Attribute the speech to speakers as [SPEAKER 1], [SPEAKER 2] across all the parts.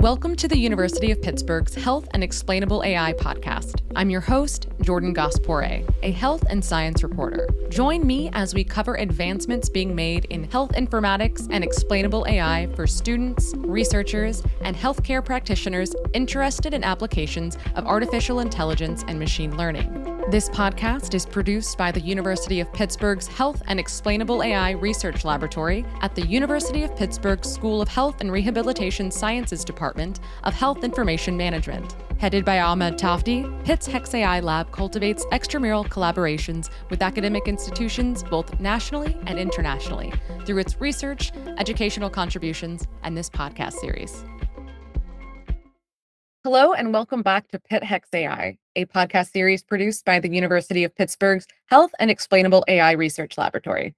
[SPEAKER 1] Welcome to the University of Pittsburgh's Health and Explainable AI podcast. I'm your host, Jordan Gass-Poore', a health and science reporter. Join me as we cover advancements being made in health informatics and explainable AI for students, researchers, and healthcare practitioners interested in applications of artificial intelligence and machine learning. This podcast is produced by the University of Pittsburgh's Health and Explainable AI Research Laboratory at the University of Pittsburgh School of Health and Rehabilitation Sciences Department of Health Information Management. Headed by Ahmad Tafti, Pitt's HexAI Lab cultivates extramural collaborations with academic institutions both nationally and internationally through its research, educational contributions, and this podcast series. Hello, and welcome back to Pitt Hex AI, a podcast series produced by the University of Pittsburgh's Health and Explainable AI Research Laboratory.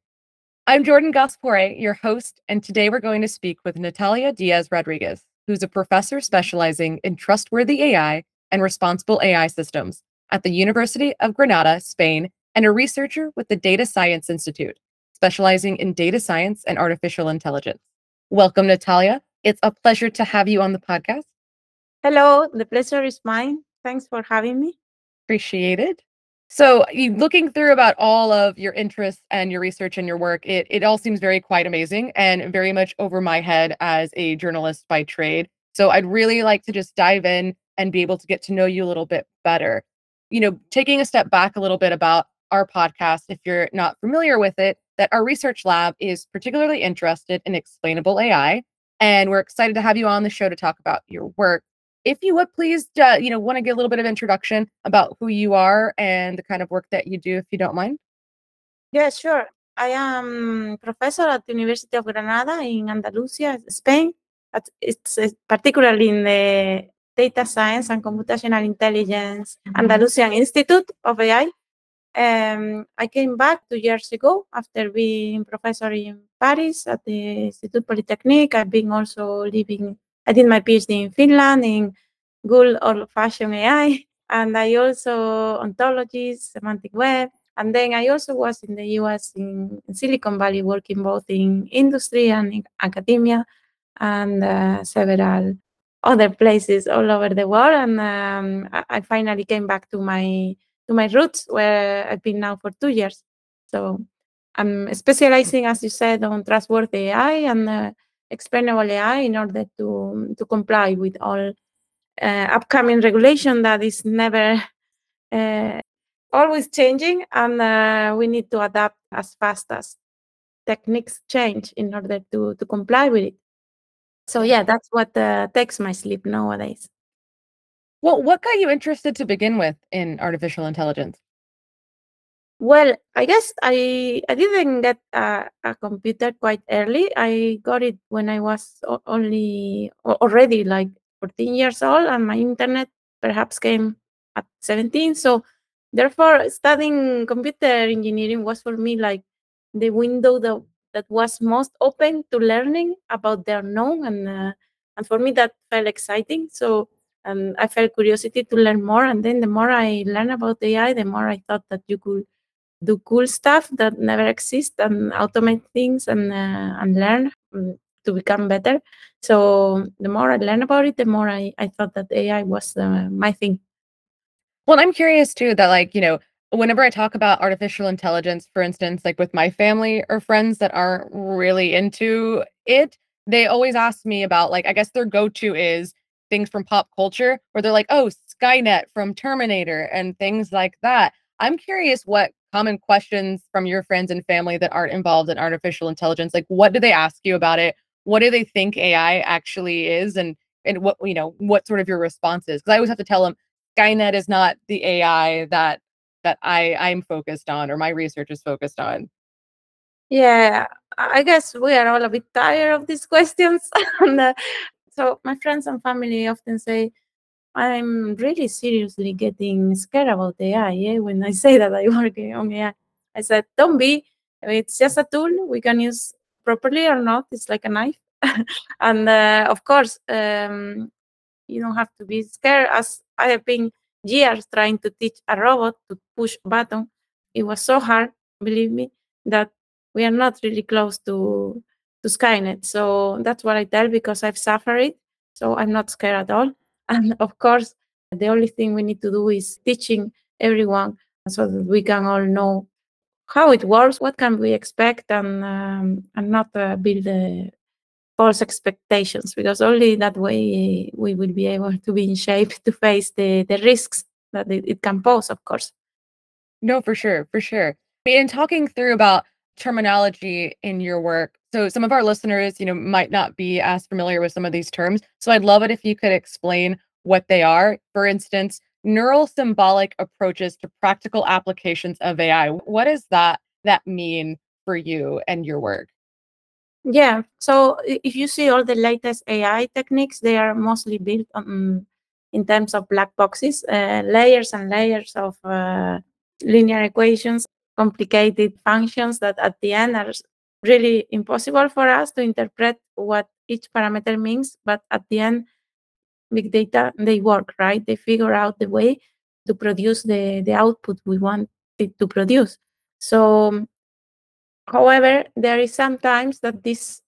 [SPEAKER 1] I'm Jordan Gass-Poore', your host, and today we're going to speak with Natalia Diaz Rodriguez, who's a professor specializing in trustworthy AI and responsible AI systems at the University of Granada, Spain, and a researcher with the Data Science Institute, specializing in data science and artificial intelligence. Welcome, Natalia. It's a pleasure to have you on the podcast.
[SPEAKER 2] Hello, the pleasure is mine. Thanks for having me.
[SPEAKER 1] Appreciate it. So, looking through about all of your interests and your research and your work, it it all seems very quite amazing and very much over my head as a journalist by trade. So, I'd really like to just dive in and be able to get to know you a little bit better. You know, taking a step back a little bit about our podcast, if you're not familiar with it, that our research lab is particularly interested in explainable AI, and we're excited to have you on the show to talk about your work if you would please uh, you know want to get a little bit of introduction about who you are and the kind of work that you do if you don't mind
[SPEAKER 2] yeah sure i am professor at the university of granada in andalusia spain it's particularly in the data science and computational intelligence mm-hmm. andalusian institute of ai um, I came back two years ago after being professor in Paris at the Institut Polytechnique. I've been also living I did my PhD in Finland in good old-fashioned AI, and I also ontology, semantic web, and then I also was in the US in, in Silicon Valley working both in industry and in academia and uh, several other places all over the world. And um, I, I finally came back to my to my roots where I've been now for two years. So I'm specializing, as you said, on trustworthy AI and uh, explainable AI in order to, to comply with all uh, upcoming regulation that is never uh, always changing and uh, we need to adapt as fast as techniques change in order to, to comply with it. So yeah, that's what uh, takes my sleep nowadays.
[SPEAKER 1] Well, what got you interested to begin with in artificial intelligence?
[SPEAKER 2] Well, I guess I I didn't get a, a computer quite early. I got it when I was only already like 14 years old, and my internet perhaps came at 17. So therefore, studying computer engineering was for me like the window that that was most open to learning about the unknown, and uh, and for me that felt exciting. So um, I felt curiosity to learn more, and then the more I learned about AI, the more I thought that you could do cool stuff that never exist and automate things and uh, and learn um, to become better. So the more I learn about it, the more I, I thought that AI was uh, my thing.
[SPEAKER 1] Well, I'm curious too that like, you know, whenever I talk about artificial intelligence, for instance, like with my family or friends that aren't really into it, they always ask me about like, I guess their go-to is things from pop culture where they're like, oh, Skynet from Terminator and things like that. I'm curious what common questions from your friends and family that aren't involved in artificial intelligence? Like what do they ask you about it? What do they think ai actually is? And and what you know what sort of your response is? Because i always have to tell them skynet is not the ai that that i i'm focused on or my research is focused on.
[SPEAKER 2] Yeah i guess we are all a bit tired of these questions. And uh, so my friends and family often say I'm really seriously getting scared about AI. Yeah? When I say that I work on AI, I said, don't be. It's just a tool we can use properly or not. It's like a knife. and uh, of course, um, you don't have to be scared. As I have been years trying to teach a robot to push a button, it was so hard, believe me, that we are not really close to to Skynet. So that's what I tell because I've suffered it So I'm not scared at all. And of course, the only thing we need to do is teaching everyone so that we can all know how it works, what can we expect, and um, and not uh, build uh, false expectations because only that way we will be able to be in shape to face the the risks that it, it can pose, of course.
[SPEAKER 1] No, for sure, for sure. In talking through about terminology in your work. So some of our listeners, you know, might not be as familiar with some of these terms. So I'd love it if you could explain what they are. For instance, neural symbolic approaches to practical applications of AI. What does that that mean for you and your work?
[SPEAKER 2] Yeah. So if you see all the latest AI techniques, they are mostly built on in terms of black boxes, uh, layers and layers of uh, linear equations, complicated functions that at the end are really impossible for us to interpret what each parameter means. But at the end, big data, they work, right? They figure out the way to produce the, the output we want it to produce. So, however, there is sometimes that these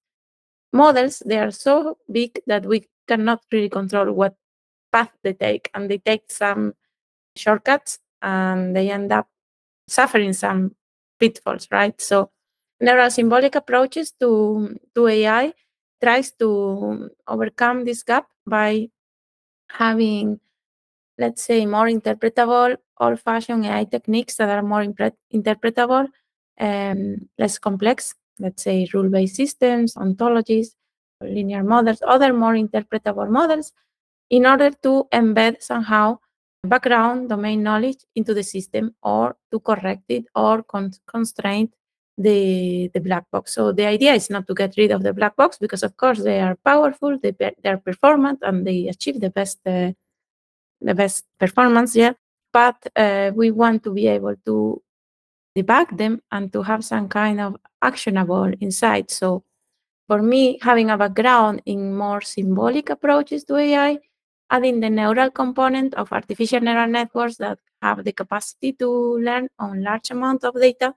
[SPEAKER 2] models, they are so big that we cannot really control what path they take, and they take some shortcuts, and they end up suffering some pitfalls, right? So, neural symbolic approaches to, to AI tries to overcome this gap by having, let's say, more interpretable, old fashioned AI techniques that are more interpretable, and less complex, let's say, rule based systems, ontologies, linear models, other more interpretable models, in order to embed somehow background domain knowledge into the system or to correct it or con constrain the, the black box. So the idea is not to get rid of the black box because, of course, they are powerful, they, they are performant, and they achieve the best uh, the best performance. Yeah, but uh, we want to be able to debug them and to have some kind of actionable insight. So for me, having a background in more symbolic approaches to AI, adding the neural component of artificial neural networks that have the capacity to learn on large amount of data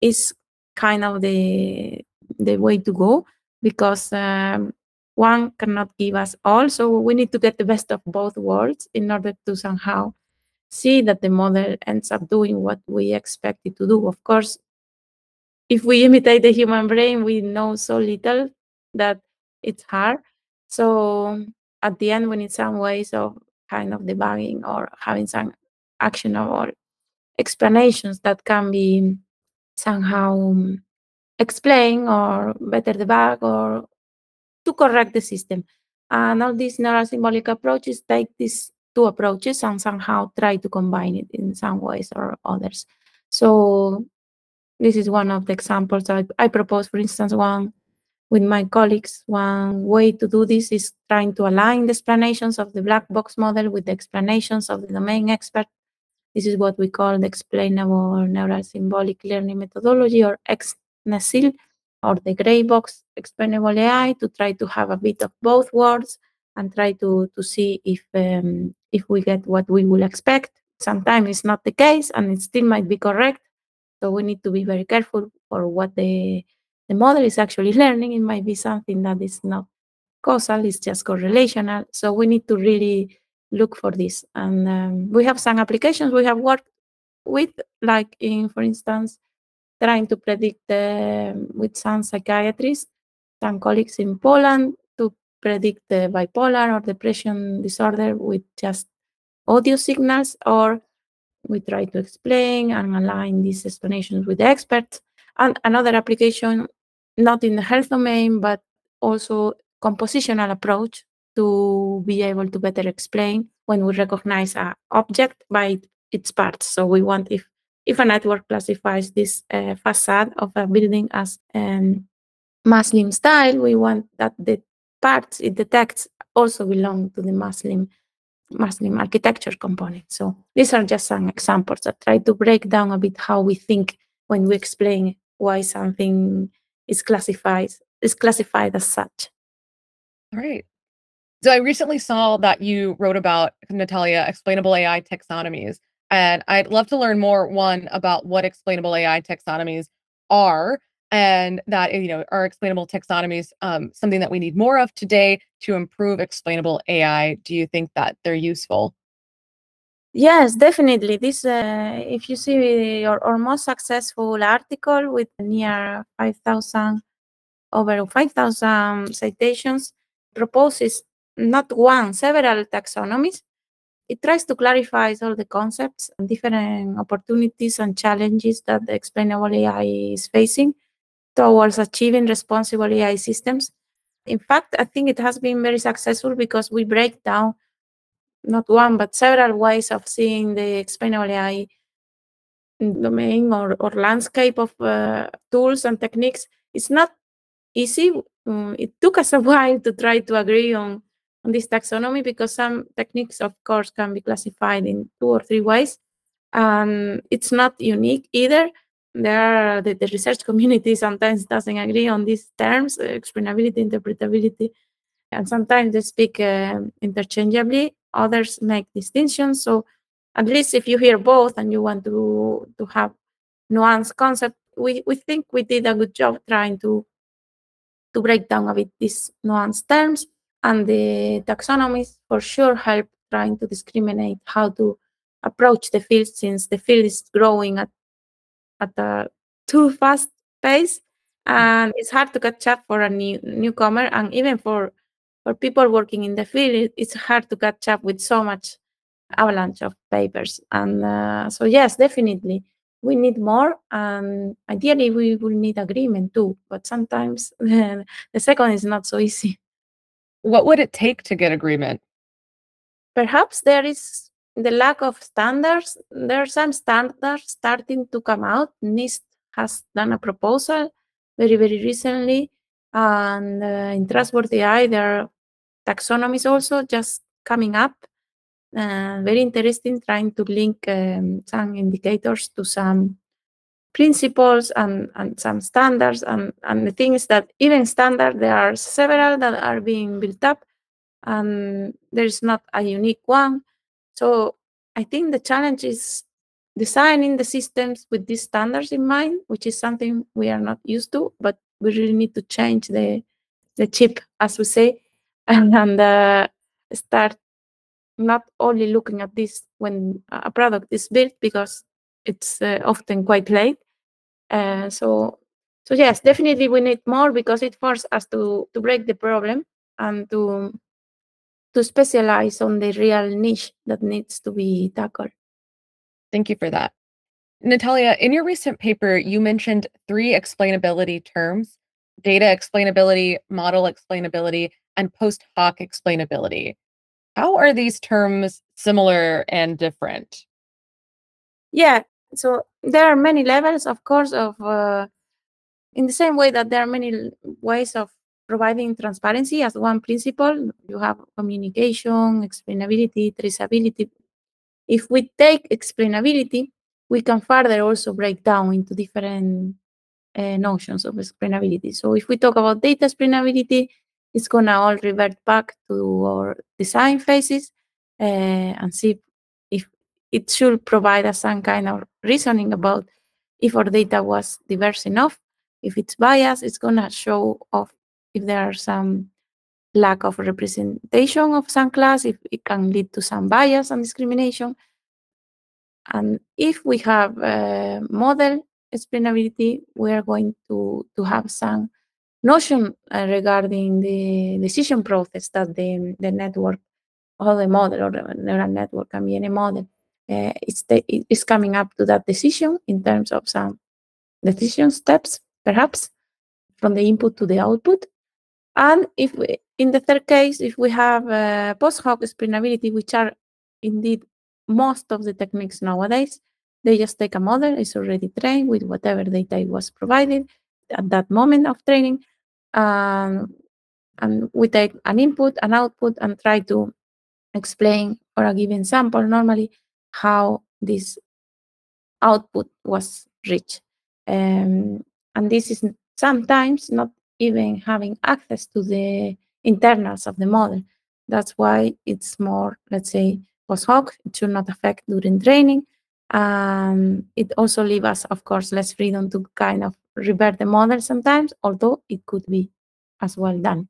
[SPEAKER 2] is kind of the the way to go because um, one cannot give us all. So we need to get the best of both worlds in order to somehow see that the model ends up doing what we expect it to do. Of course, if we imitate the human brain, we know so little that it's hard. So at the end, we need some ways of kind of debugging or having some actionable explanations that can be somehow um, explain or better debug or to correct the system. And all these neural symbolic approaches take these two approaches and somehow try to combine it in some ways or others. So this is one of the examples I, I propose, for instance, one with my colleagues. One way to do this is trying to align the explanations of the black box model with the explanations of the domain expert this is what we call the explainable neural symbolic learning methodology or X-NeSyL or the gray box explainable AI to try to have a bit of both words and try to, to see if, um, if we get what we will expect. Sometimes it's not the case and it still might be correct. So we need to be very careful for what the, the model is actually learning. It might be something that is not causal, it's just correlational. So we need to really look for this. And um, we have some applications we have worked with, like in, for instance, trying to predict with some psychiatrists, some colleagues in Poland to predict the bipolar or depression disorder with just audio signals, or we try to explain and align these explanations with the experts. And another application, not in the health domain, but also compositional approach to be able to better explain when we recognize an object by its parts. So we want if if a network classifies this uh, facade of a building as um, Muslim style, we want that the parts it detects also belong to the Muslim Muslim architecture component. So these are just some examples that try to break down a bit how we think when we explain why something is classified is classified as such.
[SPEAKER 1] All right. So I recently saw that you wrote about Natalia explainable AI taxonomies, and I'd love to learn more. One about what explainable AI taxonomies are, and that you know are explainable taxonomies um, something that we need more of today to improve explainable AI? Do you think that they're useful?
[SPEAKER 2] Yes, definitely. This, uh, if you see your, our most successful article with near 5,000, over 5,000 citations, proposes not one, several taxonomies. It tries to clarify all the concepts and different opportunities and challenges that the explainable AI is facing towards achieving responsible AI systems. In fact, I think it has been very successful because we break down not one, but several ways of seeing the explainable AI domain or, or landscape of uh, tools and techniques. It's not easy. Um, it took us a while to try to agree on, on this taxonomy because some techniques, of course, can be classified in two or three ways. And it's not unique either. There are the, the research community sometimes doesn't agree on these terms, uh, explainability, interpretability, and sometimes they speak uh, interchangeably. Others make distinctions. So at least if you hear both and you want to to have nuanced concept, we, we think we did a good job trying to to break down a bit these nuanced terms. And the taxonomies for sure help trying to discriminate how to approach the field since the field is growing at at a too fast pace and it's hard to catch up for a new newcomer and even for for people working in the field, it's hard to catch up with so much avalanche of papers. And uh, so, yes, definitely, we need more. And ideally, we will need agreement too. But sometimes the second is not so easy.
[SPEAKER 1] What would it take to get agreement?
[SPEAKER 2] Perhaps there is the lack of standards. There are some standards starting to come out. NIST has done a proposal very, very recently and uh, in Trustworthy AI, there are taxonomies also just coming up. Uh, very interesting, trying to link um, some indicators to some principles and, and some standards. And, and the thing is that even standard, there are several that are being built up, and there's not a unique one. So I think the challenge is designing the systems with these standards in mind, which is something we are not used to, but we really need to change the the chip, as we say, and, and uh, start not only looking at this when a product is built because it's uh, often quite late. Uh, so, so yes, definitely we need more because it forces us to to break the problem and to to specialize on the real niche that needs to be tackled.
[SPEAKER 1] Thank you for that. Natalia, in your recent paper, you mentioned three explainability terms data explainability, model explainability, and post hoc explainability. How are these terms similar and different?
[SPEAKER 2] Yeah, so there are many levels, of course, of uh, in the same way that there are many ways of providing transparency as one principle. You have communication, explainability, traceability. If we take explainability, we can further also break down into different uh, notions of explainability. So if we talk about data explainability, it's gonna all revert back to our design phases uh, and see it should provide us some kind of reasoning about if our data was diverse enough. If it's biased, it's gonna show off if there are some lack of representation of some class, if it can lead to some bias and discrimination. And if we have a model explainability, we are going to, to have some notion uh, regarding the decision process that the, the network or the model or the neural network can be any model uh, it's, coming up to that decision in terms of some decision steps, perhaps from the input to the output. And if we, in the third case, if we have uh, post hoc explainability, which are indeed most of the techniques nowadays, they just take a model, it's already trained with whatever data it was provided at that moment of training. Um, and we take an input, an output, and try to explain for a given sample normally how this output was reached. Um, and this is sometimes not even having access to the internals of the model. That's why it's more, let's say, post hoc. It should not affect during training. Um, it also leaves us, of course, less freedom to kind of revert the model sometimes, although it could be as well done.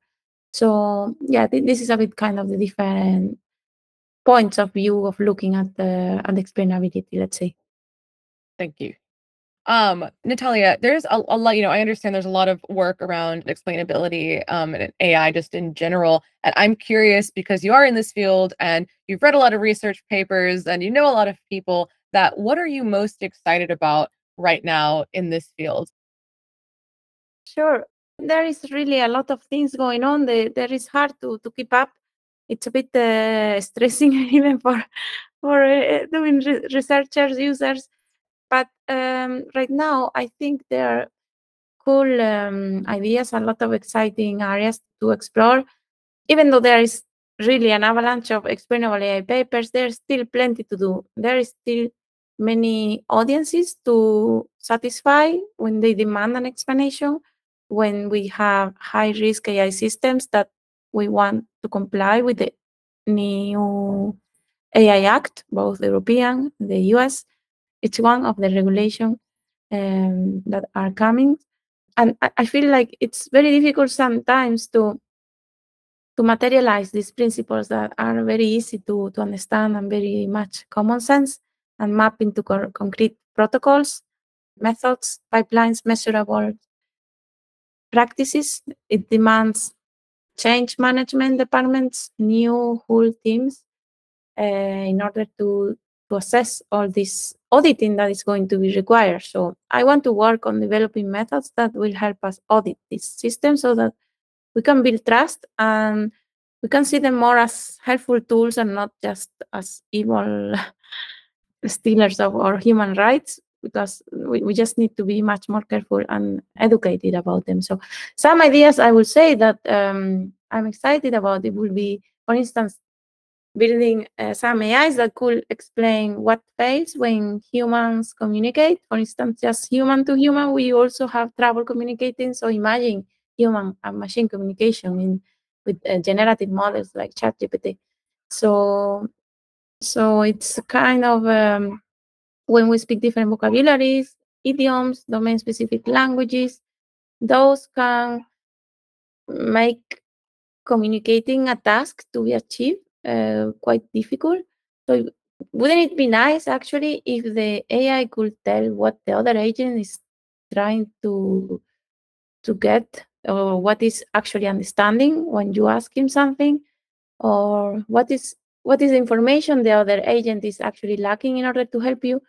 [SPEAKER 2] So yeah, th- this is a bit kind of the different points of view of looking at the at the explainability, let's say.
[SPEAKER 1] Thank you. Um, Natalia, there's a, a lot, you know, I understand there's a lot of work around explainability um, and AI just in general. And I'm curious because you are in this field and you've read a lot of research papers and you know a lot of people that what are you most excited about right now in this field?
[SPEAKER 2] Sure. There is really a lot of things going on. The, there is hard to, to keep up. It's a bit uh, stressing even for for uh, doing re- researchers, users. But um, right now, I think there are cool um, ideas, a lot of exciting areas to explore. Even though there is really an avalanche of explainable AI papers, there's still plenty to do. There is still many audiences to satisfy when they demand an explanation, when we have high risk AI systems that we want to comply with the new AI Act, both the European, the US. It's one of the regulations um, that are coming. And I, I feel like it's very difficult sometimes to to materialize these principles that are very easy to, to understand and very much common sense and map into co- concrete protocols, methods, pipelines, measurable practices. It demands change management departments, new whole teams, uh, in order to, to assess all this auditing that is going to be required. So I want to work on developing methods that will help us audit this system so that we can build trust and we can see them more as helpful tools and not just as evil stealers of our human rights because we, we just need to be much more careful and educated about them. So some ideas i would say that um, i'm excited about it will be for instance building uh, some ais that could explain what fails when humans communicate. For instance just human to human we also have trouble communicating. So imagine human and machine communication in with uh, generative models like ChatGPT. So, so it's kind of um, when we speak different vocabularies, idioms, domain-specific languages, those can make communicating a task to be achieved uh, quite difficult. So, wouldn't it be nice actually if the AI could tell what the other agent is trying to to get or what is actually understanding when you ask him something or what is what is the information the other agent is actually lacking in order to help you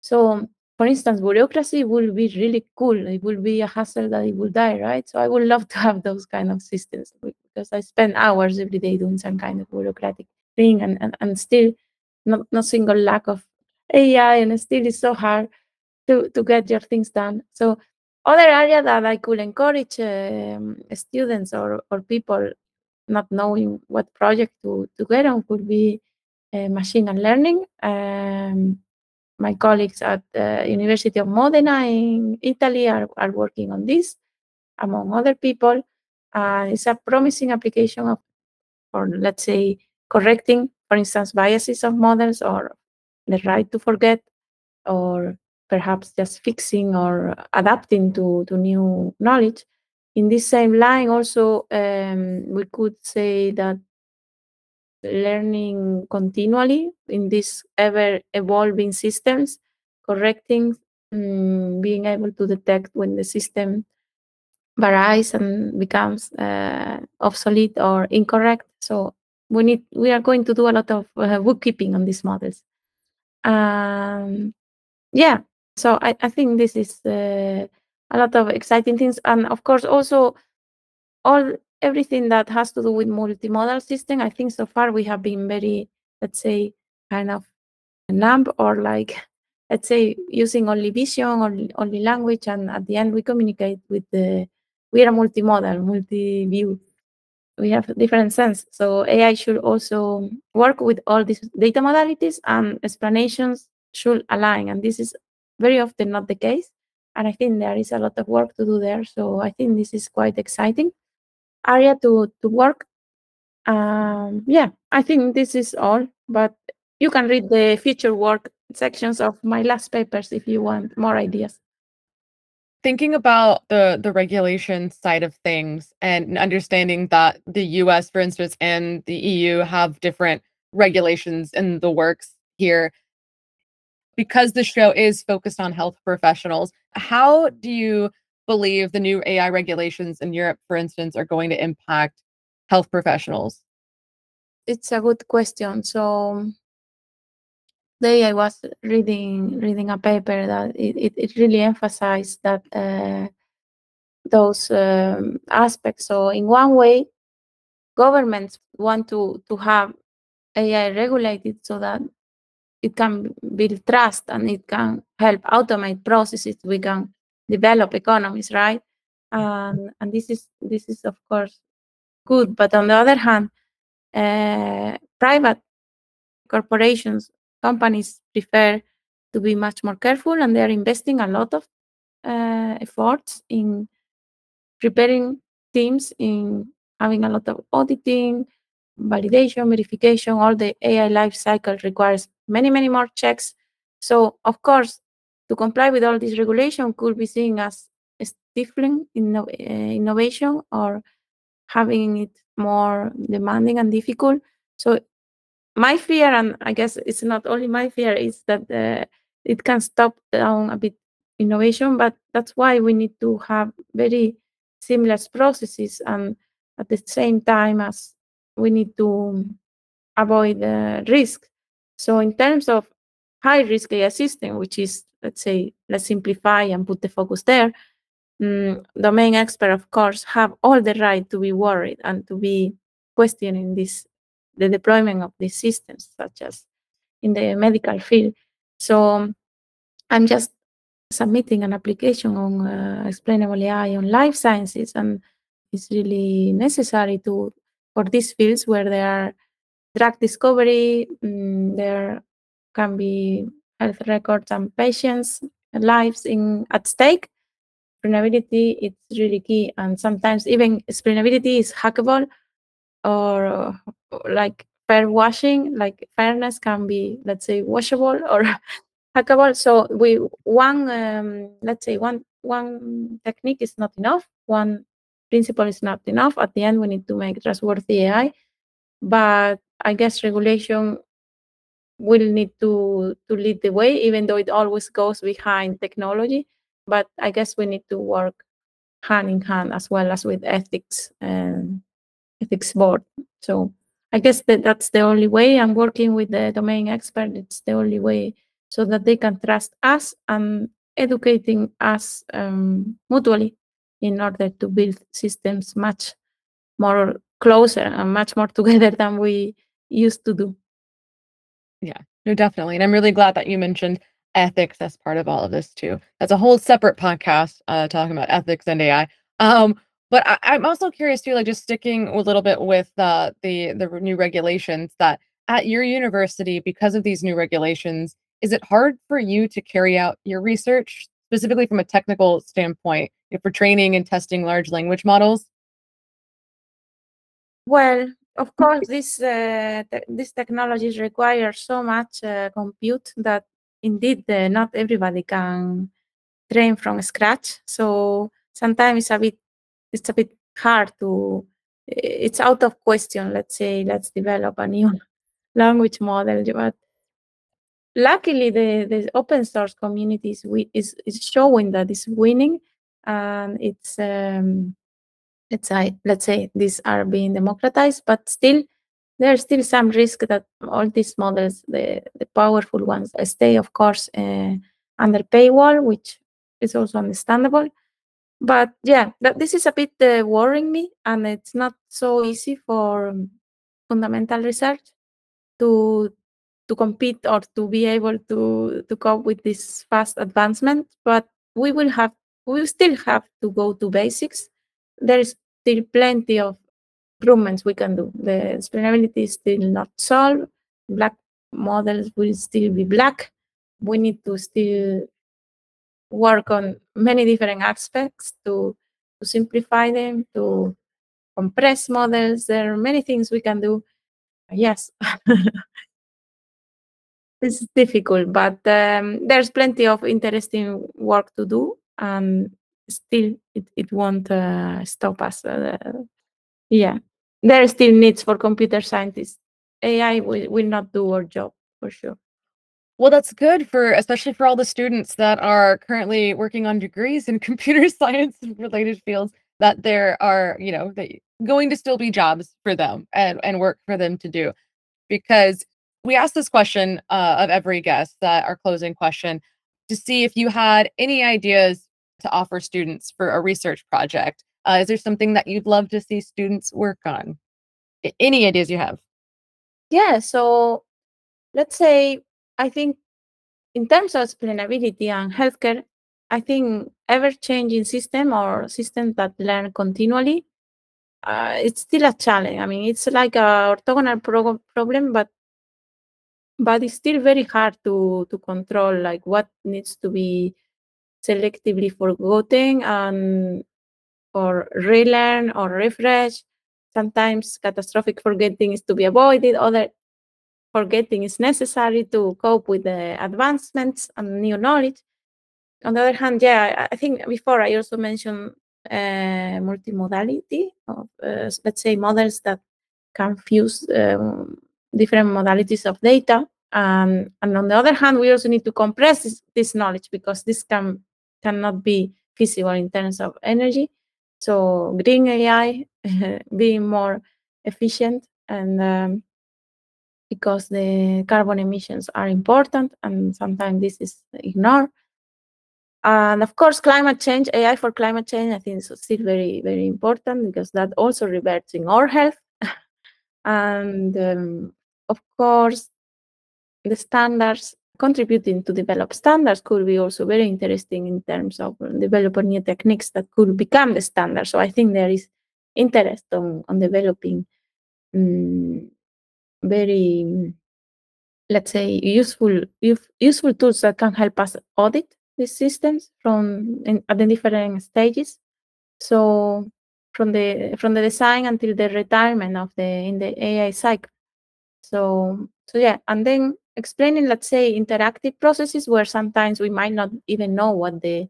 [SPEAKER 2] so for instance bureaucracy will be really cool. It will be a hassle that it will die right? So i would love to have those kind of systems because i spend hours every day doing some kind of bureaucratic thing and and, and still not, not single lack of ai and still it's so hard to to get your things done. So other area that I could encourage um, students or, or people not knowing what project to, to get on could be uh, machine unlearning. Um, my colleagues at the University of Modena in Italy are, are working on this, among other people. Uh, it's a promising application of, or let's say, correcting, for instance, biases of models or the right to forget or perhaps just fixing or adapting to, to new knowledge. In this same line, also, um, we could say that learning continually in these ever evolving systems, correcting, um, being able to detect when the system varies and becomes uh, obsolete or incorrect. So we need we are going to do a lot of uh, bookkeeping on these models. Um, yeah, so I, I think this is uh, a lot of exciting things, and of course also all everything that has to do with multimodal system. I think so far we have been very, let's say, kind of numb or like, let's say, using only vision or only language, and at the end we communicate with the we are multimodal, multi-view. We have different sense. So AI should also work with all these data modalities and explanations should align. And this is very often not the case. And I think there is a lot of work to do there. So I think this is quite exciting area to, to work. Um, yeah, I think this is all, but you can read the future work sections of my last papers if you want more ideas.
[SPEAKER 1] thinking about the the regulation side of things and understanding that the US for instance and the EU have different regulations in the works here because the show is focused on health professionals how do you believe the new AI regulations in Europe for instance are going to impact health professionals
[SPEAKER 2] it's a good question so day I was reading reading a paper that it, it, it really emphasized that uh, those um, aspects. So in one way, governments want to to have AI regulated so that it can build trust and it can help automate processes. We can develop economies, right? And and this is this is of course good. But on the other hand, uh, private corporations companies prefer to be much more careful and they're investing a lot of uh, efforts in preparing teams in having a lot of auditing validation verification all the ai life cycle requires many many more checks so of course to comply with all this regulation could be seen as stifling inno- uh, innovation or having it more demanding and difficult so my fear, and I guess it's not only my fear, is that uh, it can stop down a bit innovation. But that's why we need to have very seamless processes, and at the same time as we need to avoid uh, risk. So in terms of high risk AI system, which is let's say let's simplify and put the focus there. Um, domain expert, of course, have all the right to be worried and to be questioning this the deployment of these systems, such as in the medical field. So I'm just submitting an application on uh, explainable AI on life sciences, and it's really necessary to for these fields where there are drug discovery, um, there can be health records and patients' lives in at stake. Explainability is really key, and sometimes even explainability is hackable or like fair washing, like fairness can be, let's say, washable or hackable. So we one, um, let's say, one one technique is not enough. One principle is not enough. At the end, we need to make trustworthy AI. But I guess regulation will need to to lead the way, even though it always goes behind technology. But I guess we need to work hand in hand as well as with ethics and ethics board. So I guess that that's the only way. I'm working with the domain expert. It's the only way so that they can trust us and educating us um, mutually in order to build systems much more closer and much more together than we used to do.
[SPEAKER 1] Yeah, no, definitely. And I'm really glad that you mentioned ethics as part of all of this too. That's a whole separate podcast uh, talking about ethics and AI. Um, but I, I'm also curious too, like just sticking a little bit with uh, the the new regulations that at your university, because of these new regulations, is it hard for you to carry out your research specifically from a technical standpoint for training and testing large language models?
[SPEAKER 2] Well, of course, this uh, te- these technologies require so much uh, compute that indeed uh, not everybody can train from scratch. So sometimes it's a bit it's a bit hard to it's out of question let's say let's develop a new language model but luckily the, the open source community is, is, is showing that it's winning and it's um, let's say let's say these are being democratized but still there's still some risk that all these models the, the powerful ones stay of course uh, under paywall which is also understandable but yeah, that this is a bit uh, worrying me, and it's not so easy for um, fundamental research to to compete or to be able to to cope with this fast advancement. But we will have we will still have to go to basics. There is still plenty of improvements we can do. The explainability is still not solved. Black models will still be black. We need to still work on many different aspects to, to simplify them, to compress models. There are many things we can do. Yes. it's difficult, but um, there's plenty of interesting work to do. And still it, it won't uh, stop us. Uh, yeah, there are still needs for computer scientists. AI will, will not do our job for sure.
[SPEAKER 1] Well, that's good for especially for all the students that are currently working on degrees in computer science related fields that there are, you know, that going to still be jobs for them and, and work for them to do. Because we asked this question uh, of every guest that our closing question to see if you had any ideas to offer students for a research project. Uh, is there something that you'd love to see students work on? Any ideas you have?
[SPEAKER 2] Yeah, so let's say I think in terms of explainability and healthcare, I think ever-changing system or systems that learn continually, uh, it's still a challenge. I mean, it's like a orthogonal pro problem, but but it's still very hard to to control like what needs to be selectively forgotten and or relearn or refresh. Sometimes catastrophic forgetting is to be avoided. Other forgetting is necessary to cope with the advancements and new knowledge. On the other hand, yeah, I think before I also mentioned uh, multimodality of, uh, let's say, models that can fuse um, different modalities of data. Um, and on the other hand, we also need to compress this, this knowledge because this can cannot be feasible in terms of energy. So green AI being more efficient and um, because the carbon emissions are important and sometimes this is ignored. And of course, climate change, AI for climate change, I think is still very, very important because that also reverts in our health. and um, of course, the standards contributing to develop standards could be also very interesting in terms of developing new techniques that could become the standard. So I think there is interest on, on developing um, very, let's say, useful useful tools that can help us audit these systems from in, at the different stages. So from the from the design until the retirement of the in the AI cycle. So so yeah, and then explaining, let's say, interactive processes where sometimes we might not even know what the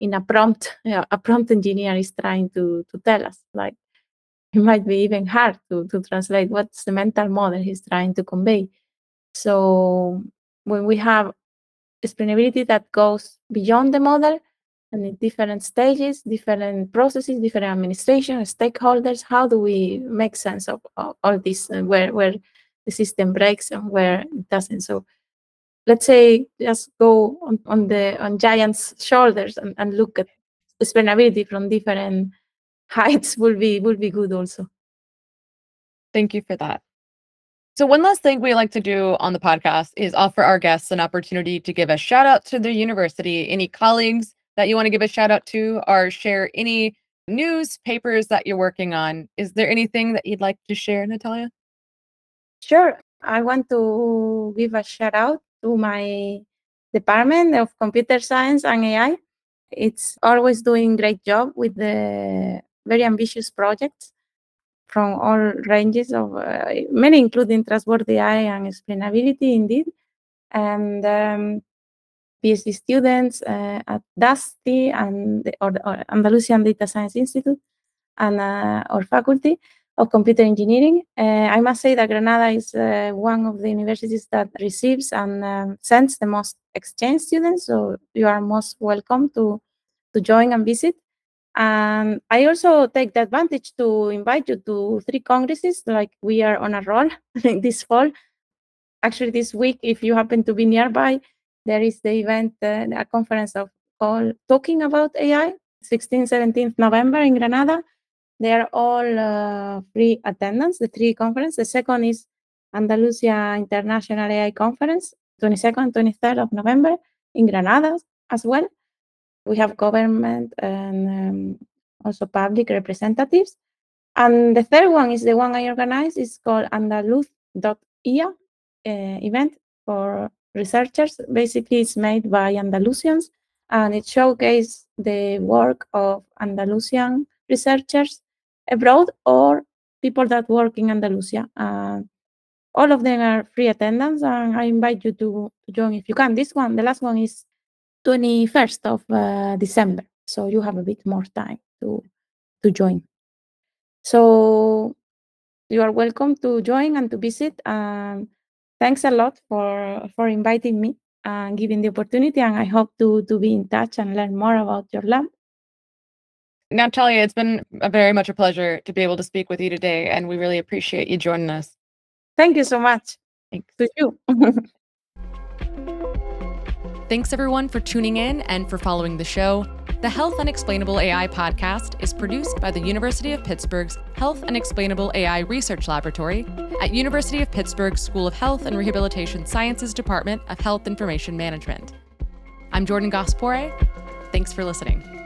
[SPEAKER 2] in a prompt a prompt engineer is trying to to tell us. Like it might be even hard to, to translate what's the mental model he's trying to convey. So when we have explainability that goes beyond the model and in different stages, different processes, different administration, stakeholders, how do we make sense of, of all this and where, where the system breaks and where it doesn't? So let's say just go on, on the on giants' shoulders and, and look at explainability from different heights will be will be good also.
[SPEAKER 1] Thank you for that. So one last thing we like to do on the podcast is offer our guests an opportunity to give a shout out to their university, any colleagues that you want to give a shout out to or share any news papers that you're working on. Is there anything that you'd like to share, Natalia?
[SPEAKER 2] Sure. I want to give a shout out to my Department of Computer Science and AI. It's always doing great job with the very ambitious projects from all ranges of uh, many, including trustworthy AI and explainability, indeed. And um, PhD students uh, at DaSCI and the, or, or, Andalusian Data Science Institute and uh, our faculty of computer engineering. Uh, I must say that Granada is uh, one of the universities that receives and um, sends the most exchange students. So you are most welcome to to join and visit. And I also take the advantage to invite you to three congresses, like we are on a roll this fall. Actually, this week, if you happen to be nearby, there is the event, uh, a conference of all talking about AI, 16th, 17th November in Granada. They are all uh, free attendance, the three conferences. The second is Andalusia International AI Conference, 22nd, 23rd of November in Granada as well we have government and um, also public representatives. And the third one is the one I organized. It's called Andaluz.ia uh, event for researchers. Basically, it's made by Andalusians and it showcases the work of Andalusian researchers abroad or people that work in Andalusia. Uh, all of them are free attendance, and I invite you to, join if you can. This one, the last one, is 21st of uh, December. so you have a bit more time to to join. So you are welcome to join and to visit. Um, thanks a lot for for inviting me and giving the opportunity. And I hope to to be in touch and learn more about your lab.
[SPEAKER 1] Natalia, it's been a very much a pleasure to be able to speak with you today, and we really appreciate you joining us.
[SPEAKER 2] Thank you so much.
[SPEAKER 1] Thanks.
[SPEAKER 2] To you.
[SPEAKER 1] Thanks everyone for tuning in and for following the show. The Health and Explainable AI podcast is produced by the University of Pittsburgh's Health and Explainable AI Research Laboratory at University of Pittsburgh School of Health and Rehabilitation Sciences Department of Health Information Management. I'm Jordan Gass-Poore'. Thanks for listening.